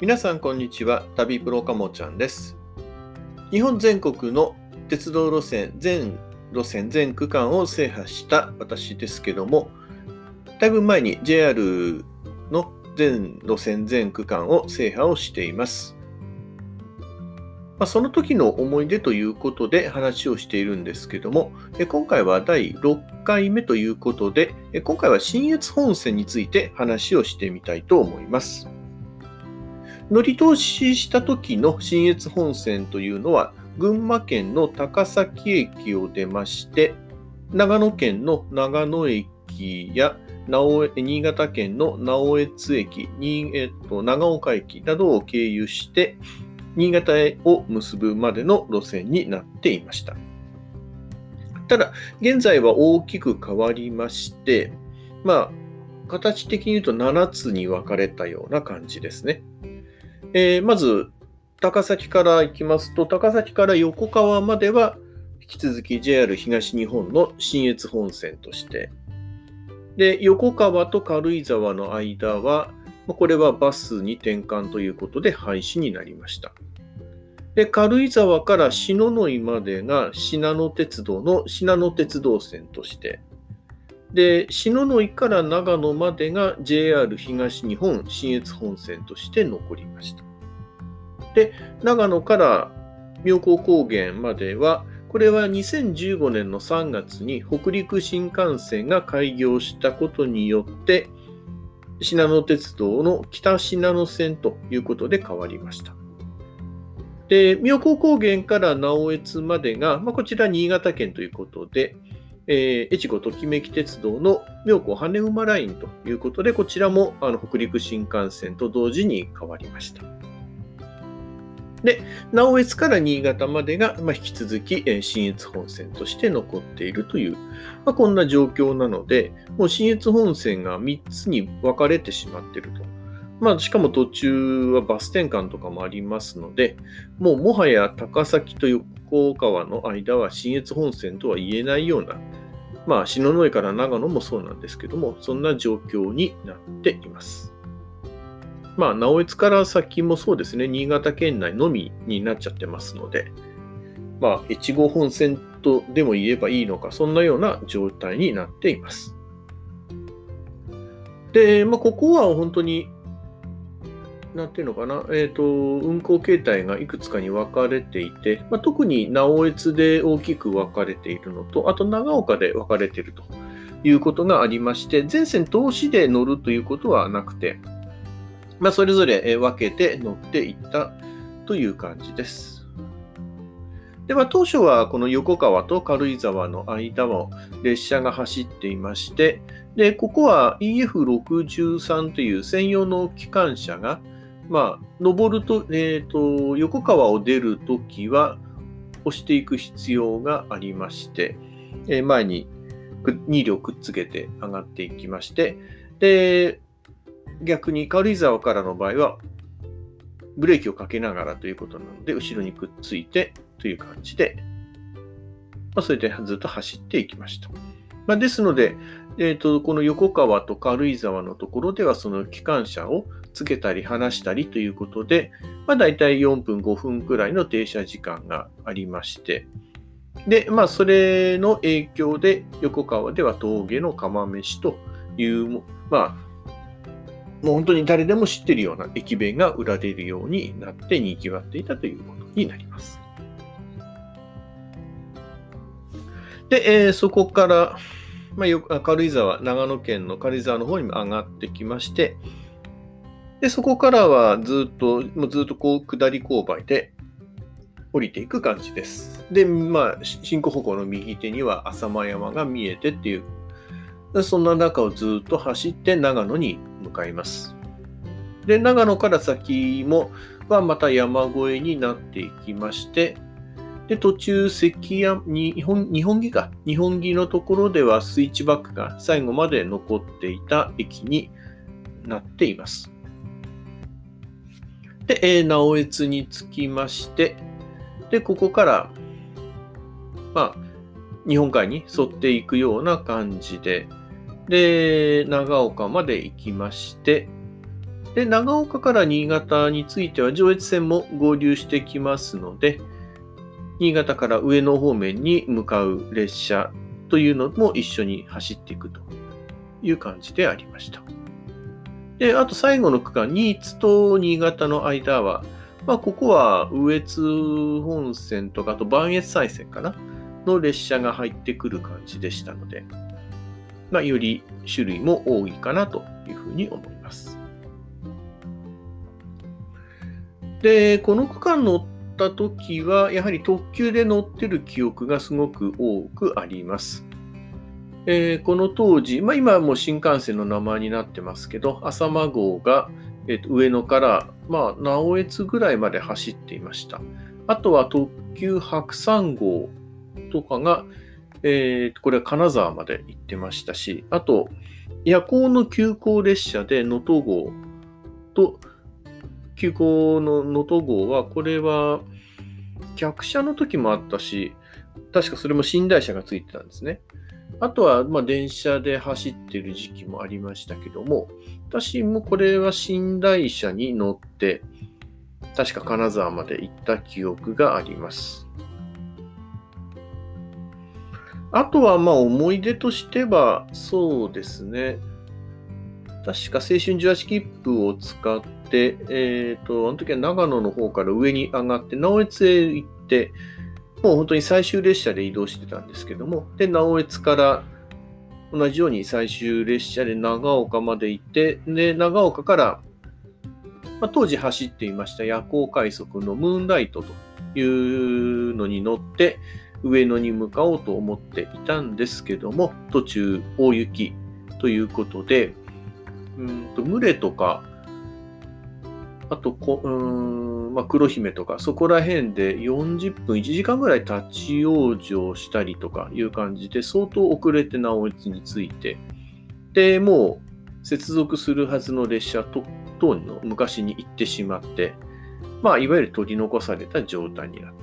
皆さんこんにちは。旅プロかもちゃんです。日本全国の鉄道路線全路線全区間を制覇した私ですけどもだいぶ前に JR の全路線全区間を制覇をしています。ま、その時の思い出ということで話をしているんですけども、今回は第6回目ということで、今回は新越本線について話をしてみたいと思います。乗り通しした時の新越本線というのは、群馬県の高崎駅を出まして、長野県の長野駅や新潟県の直江津駅、えっと、長岡駅などを経由して、新潟へを結ぶまでの路線になっていました。ただ、現在は大きく変わりまして、まあ、形的に言うと7つに分かれたような感じですね。えー、まず、高崎から行きますと、高崎から横川までは、引き続き JR 東日本の信越本線として、で、横川と軽井沢の間は、これはバスに転換ということで廃止になりました。で軽井沢から篠ノ井までが信濃鉄道の信濃鉄道線として、で篠ノ井から長野までが JR 東日本信越本線として残りました。で、長野から妙高高原までは、これは2015年の3月に北陸新幹線が開業したことによって、信濃鉄道の北信濃線ということで変わりました。で、妙高高原から直江津までが、まあ、こちら新潟県ということで、えー、越後ときめき鉄道の妙高羽馬ラインということで、こちらもあの北陸新幹線と同時に変わりました。で、直江津から新潟までが、まあ、引き続き、えー、新越本線として残っているという、まあ、こんな状況なので、もう新越本線が3つに分かれてしまっていると。まあ、しかも途中はバス転換とかもありますので、もうもはや高崎と横川の間は新越本線とは言えないような、まあ、篠ノ井から長野もそうなんですけども、そんな状況になっています。まあ、直江津から先もそうですね、新潟県内のみになっちゃってますので、まあ、越後本線とでも言えばいいのか、そんなような状態になっています。で、まあ、ここは本当に、なんていうのかな、えっ、ー、と、運行形態がいくつかに分かれていて、まあ、特に直江津で大きく分かれているのと、あと長岡で分かれているということがありまして、全線通しで乗るということはなくて、まあ、それぞれ分けて乗っていったという感じです。で、まあ、当初はこの横川と軽井沢の間を列車が走っていまして、で、ここは EF63 という専用の機関車が、まあ、登ると、えっ、ー、と、横川を出るときは、押していく必要がありまして、えー、前に2両くっつけて上がっていきまして、で、逆に軽井沢からの場合は、ブレーキをかけながらということなので、後ろにくっついてという感じで、まあ、それでずっと走っていきました。まあ、ですので、えーと、この横川と軽井沢のところでは、その機関車をつけたり離したりということで、まあ、大体4分、5分くらいの停車時間がありまして、で、まあ、それの影響で、横川では峠の釜飯という、まあ、もう本当に誰でも知ってるような駅弁が売られるようになって賑わっていたということになります。で、えー、そこから、まあ、軽井沢、長野県の軽井沢の方にも上がってきまして、で、そこからはずっと、もうずっとこう下り勾配で降りていく感じです。で、まあ、進行方向の右手には浅間山が見えてっていうそんな中をずっと走って長野に向かいます。で、長野から先もはまた山越えになっていきまして、で、途中、関山、日本、日本木か。日本木のところではスイッチバックが最後まで残っていた駅になっています。で、えー、直江津に着きまして、で、ここから、まあ、日本海に沿っていくような感じで、で、長岡まで行きまして、で、長岡から新潟については上越線も合流してきますので、新潟から上野方面に向かう列車というのも一緒に走っていくという感じでありました。で、あと最後の区間、新津と新潟の間は、まあ、ここは羽越本線とか、あと磐越西線かなの列車が入ってくる感じでしたので、まあ、より種類も多いかなというふうに思います。で、この区間乗った時は、やはり特急で乗ってる記憶がすごく多くあります。えー、この当時、まあ、今はもう新幹線の名前になってますけど、浅間号が、えー、と上野から、まあ、直江津ぐらいまで走っていました。あとは特急白山号とかが、えー、これは金沢まで行ってましたし、あと、夜行の急行列車で能登号と、急行の能登号は、これは客車の時もあったし、確かそれも寝台車がついてたんですね。あとは、ま、電車で走ってる時期もありましたけども、私もこれは寝台車に乗って、確か金沢まで行った記憶があります。あとは、まあ、思い出としては、そうですね。確か青春18切符を使って、えっ、ー、と、あの時は長野の方から上に上がって、直江津へ行って、もう本当に最終列車で移動してたんですけども、で、直江津から同じように最終列車で長岡まで行って、で、長岡から、まあ、当時走っていました夜行快速のムーンライトというのに乗って、上野に向かおうと思っていたんですけども、途中大雪ということで、うんと群れとか、あとこ、うんまあ、黒姫とか、そこら辺で40分、1時間ぐらい立ち往生したりとかいう感じで、相当遅れて直江津について、で、もう接続するはずの列車と等の昔に行ってしまって、まあ、いわゆる取り残された状態になっ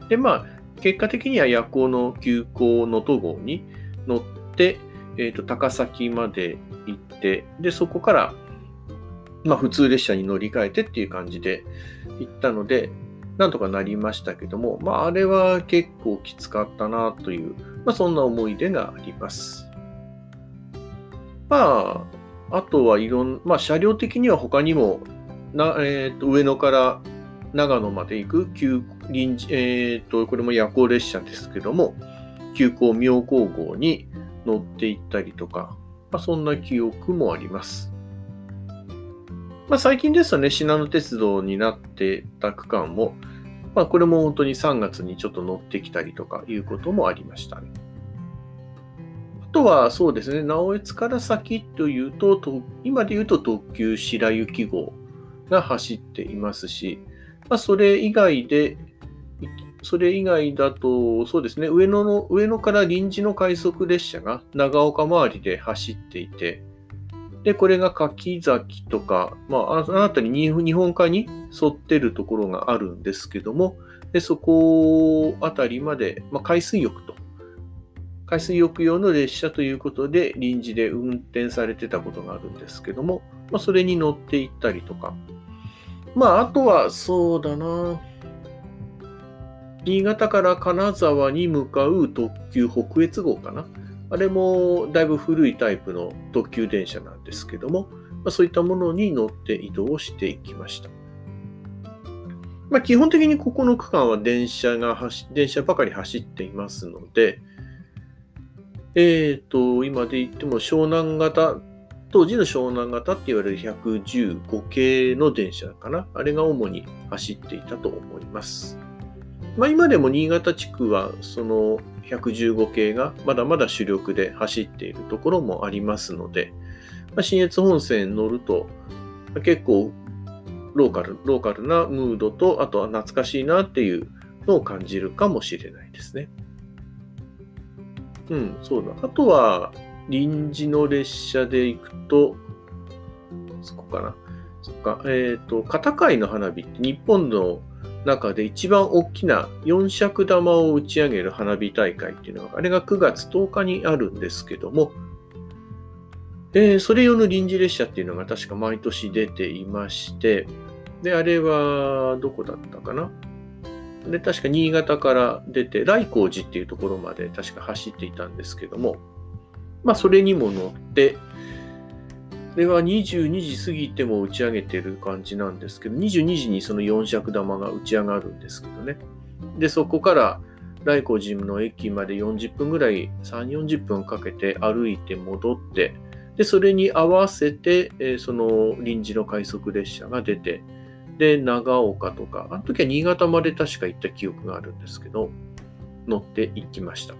て。で、まあ、結果的には夜行の急行の都号に乗って、えっ、ー、と、高崎まで行って、で、そこから、まあ、普通列車に乗り換えてっていう感じで行ったので、なんとかなりましたけども、まあ、あれは結構きつかったなという、まあ、そんな思い出があります。まあ、あとはいろん、まあ、車両的には他にも、なえー、と上野から長野まで行く急臨時、えっ、ー、と、これも夜行列車ですけども、急行妙高号に乗って行ったりとか、まあ、そんな記憶もあります。まあ、最近ですとね、信濃鉄道になってた区間も、まあ、これも本当に3月にちょっと乗ってきたりとかいうこともありましたね。あとはそうですね、直江津から先というと、今で言うと特急白雪号が走っていますし、まあ、それ以外で、それ以外だと、そうですね、上野の、上野から臨時の快速列車が長岡周りで走っていて、で、これが柿崎とか、まあ、あの辺りに日本海に沿ってるところがあるんですけども、でそこあたりまで、まあ、海水浴と、海水浴用の列車ということで臨時で運転されてたことがあるんですけども、まあ、それに乗っていったりとか、まあ、あとは、そうだな。新潟から金沢に向かう特急北越号かな。あれもだいぶ古いタイプの特急電車なんですけども、ま、そういったものに乗って移動していきました。まあ、基本的にここの区間は電車が走、電車ばかり走っていますので、えっ、ー、と、今で言っても湘南型当時の湘南型って言われる115系の電車かな。あれが主に走っていたと思います。まあ、今でも新潟地区はその115系がまだまだ主力で走っているところもありますので、まあ、新越本線に乗ると結構ローカル、ローカルなムードと、あとは懐かしいなっていうのを感じるかもしれないですね。うん、そうだ。あとは、臨時の列車で行くと、そこかな。そっか。えっ、ー、と、片貝の花火って日本の中で一番大きな4尺玉を打ち上げる花火大会っていうのが、あれが9月10日にあるんですけども、で、それ用の臨時列車っていうのが確か毎年出ていまして、で、あれはどこだったかな？で、確か新潟から出て、来光寺っていうところまで確か走っていたんですけども、まあ、それにも乗って、では22時過ぎても打ち上げてる感じなんですけど、22時にその4尺玉が打ち上がるんですけどね。で、そこから来光寺の駅まで40分ぐらい、3、40分かけて歩いて戻って、で、それに合わせて、え、その臨時の快速列車が出て、で、長岡とか、あの時は新潟まで確か行った記憶があるんですけど、乗って行きました。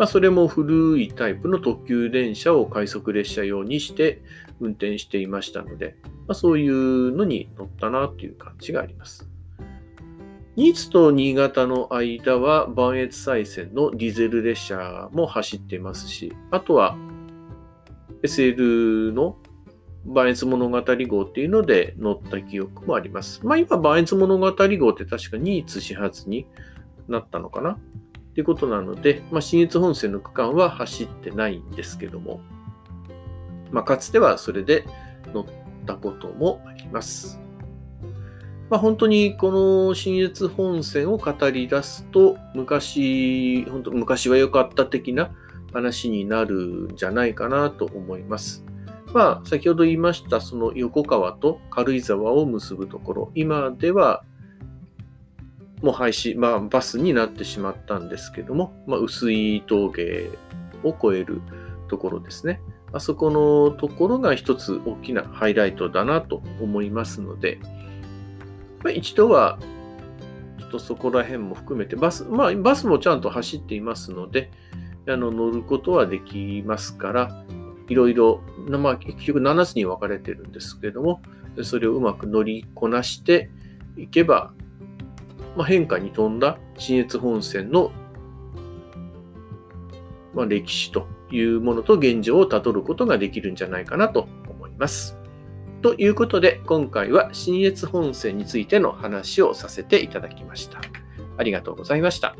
まあ、それも古いタイプの特急電車を快速列車用にして運転していましたので、まあ、そういうのに乗ったなという感じがあります。新津と新潟の間は、磐越西線のディゼル列車も走っていますし、あとは SL の磐越物語号っていうので乗った記憶もあります。まあ今、磐越物語号って確か新津始発になったのかないうことなので、まあ、新越本線の区間は走ってないんですけども、まあ、かつてはそれで乗ったこともあります。まあ、本当にこの新越本線を語り出すと、昔、本当昔は良かった的な話になるんじゃないかなと思います。まあ、先ほど言いました、その横川と軽井沢を結ぶところ、今ではもう廃止、まあ、バスになってしまったんですけども、まあ、薄い峠を越えるところですね。あそこのところが一つ大きなハイライトだなと思いますので、まあ、一度は、ちょっとそこら辺も含めて、バス、まあ、バスもちゃんと走っていますので、あの乗ることはできますから、いろいろ、まあ、結局7つに分かれてるんですけども、それをうまく乗りこなしていけば、まあ、変化に富んだ信越本線の、まあ、歴史というものと現状をたどることができるんじゃないかなと思います。ということで、今回は信越本線についての話をさせていただきました。ありがとうございました。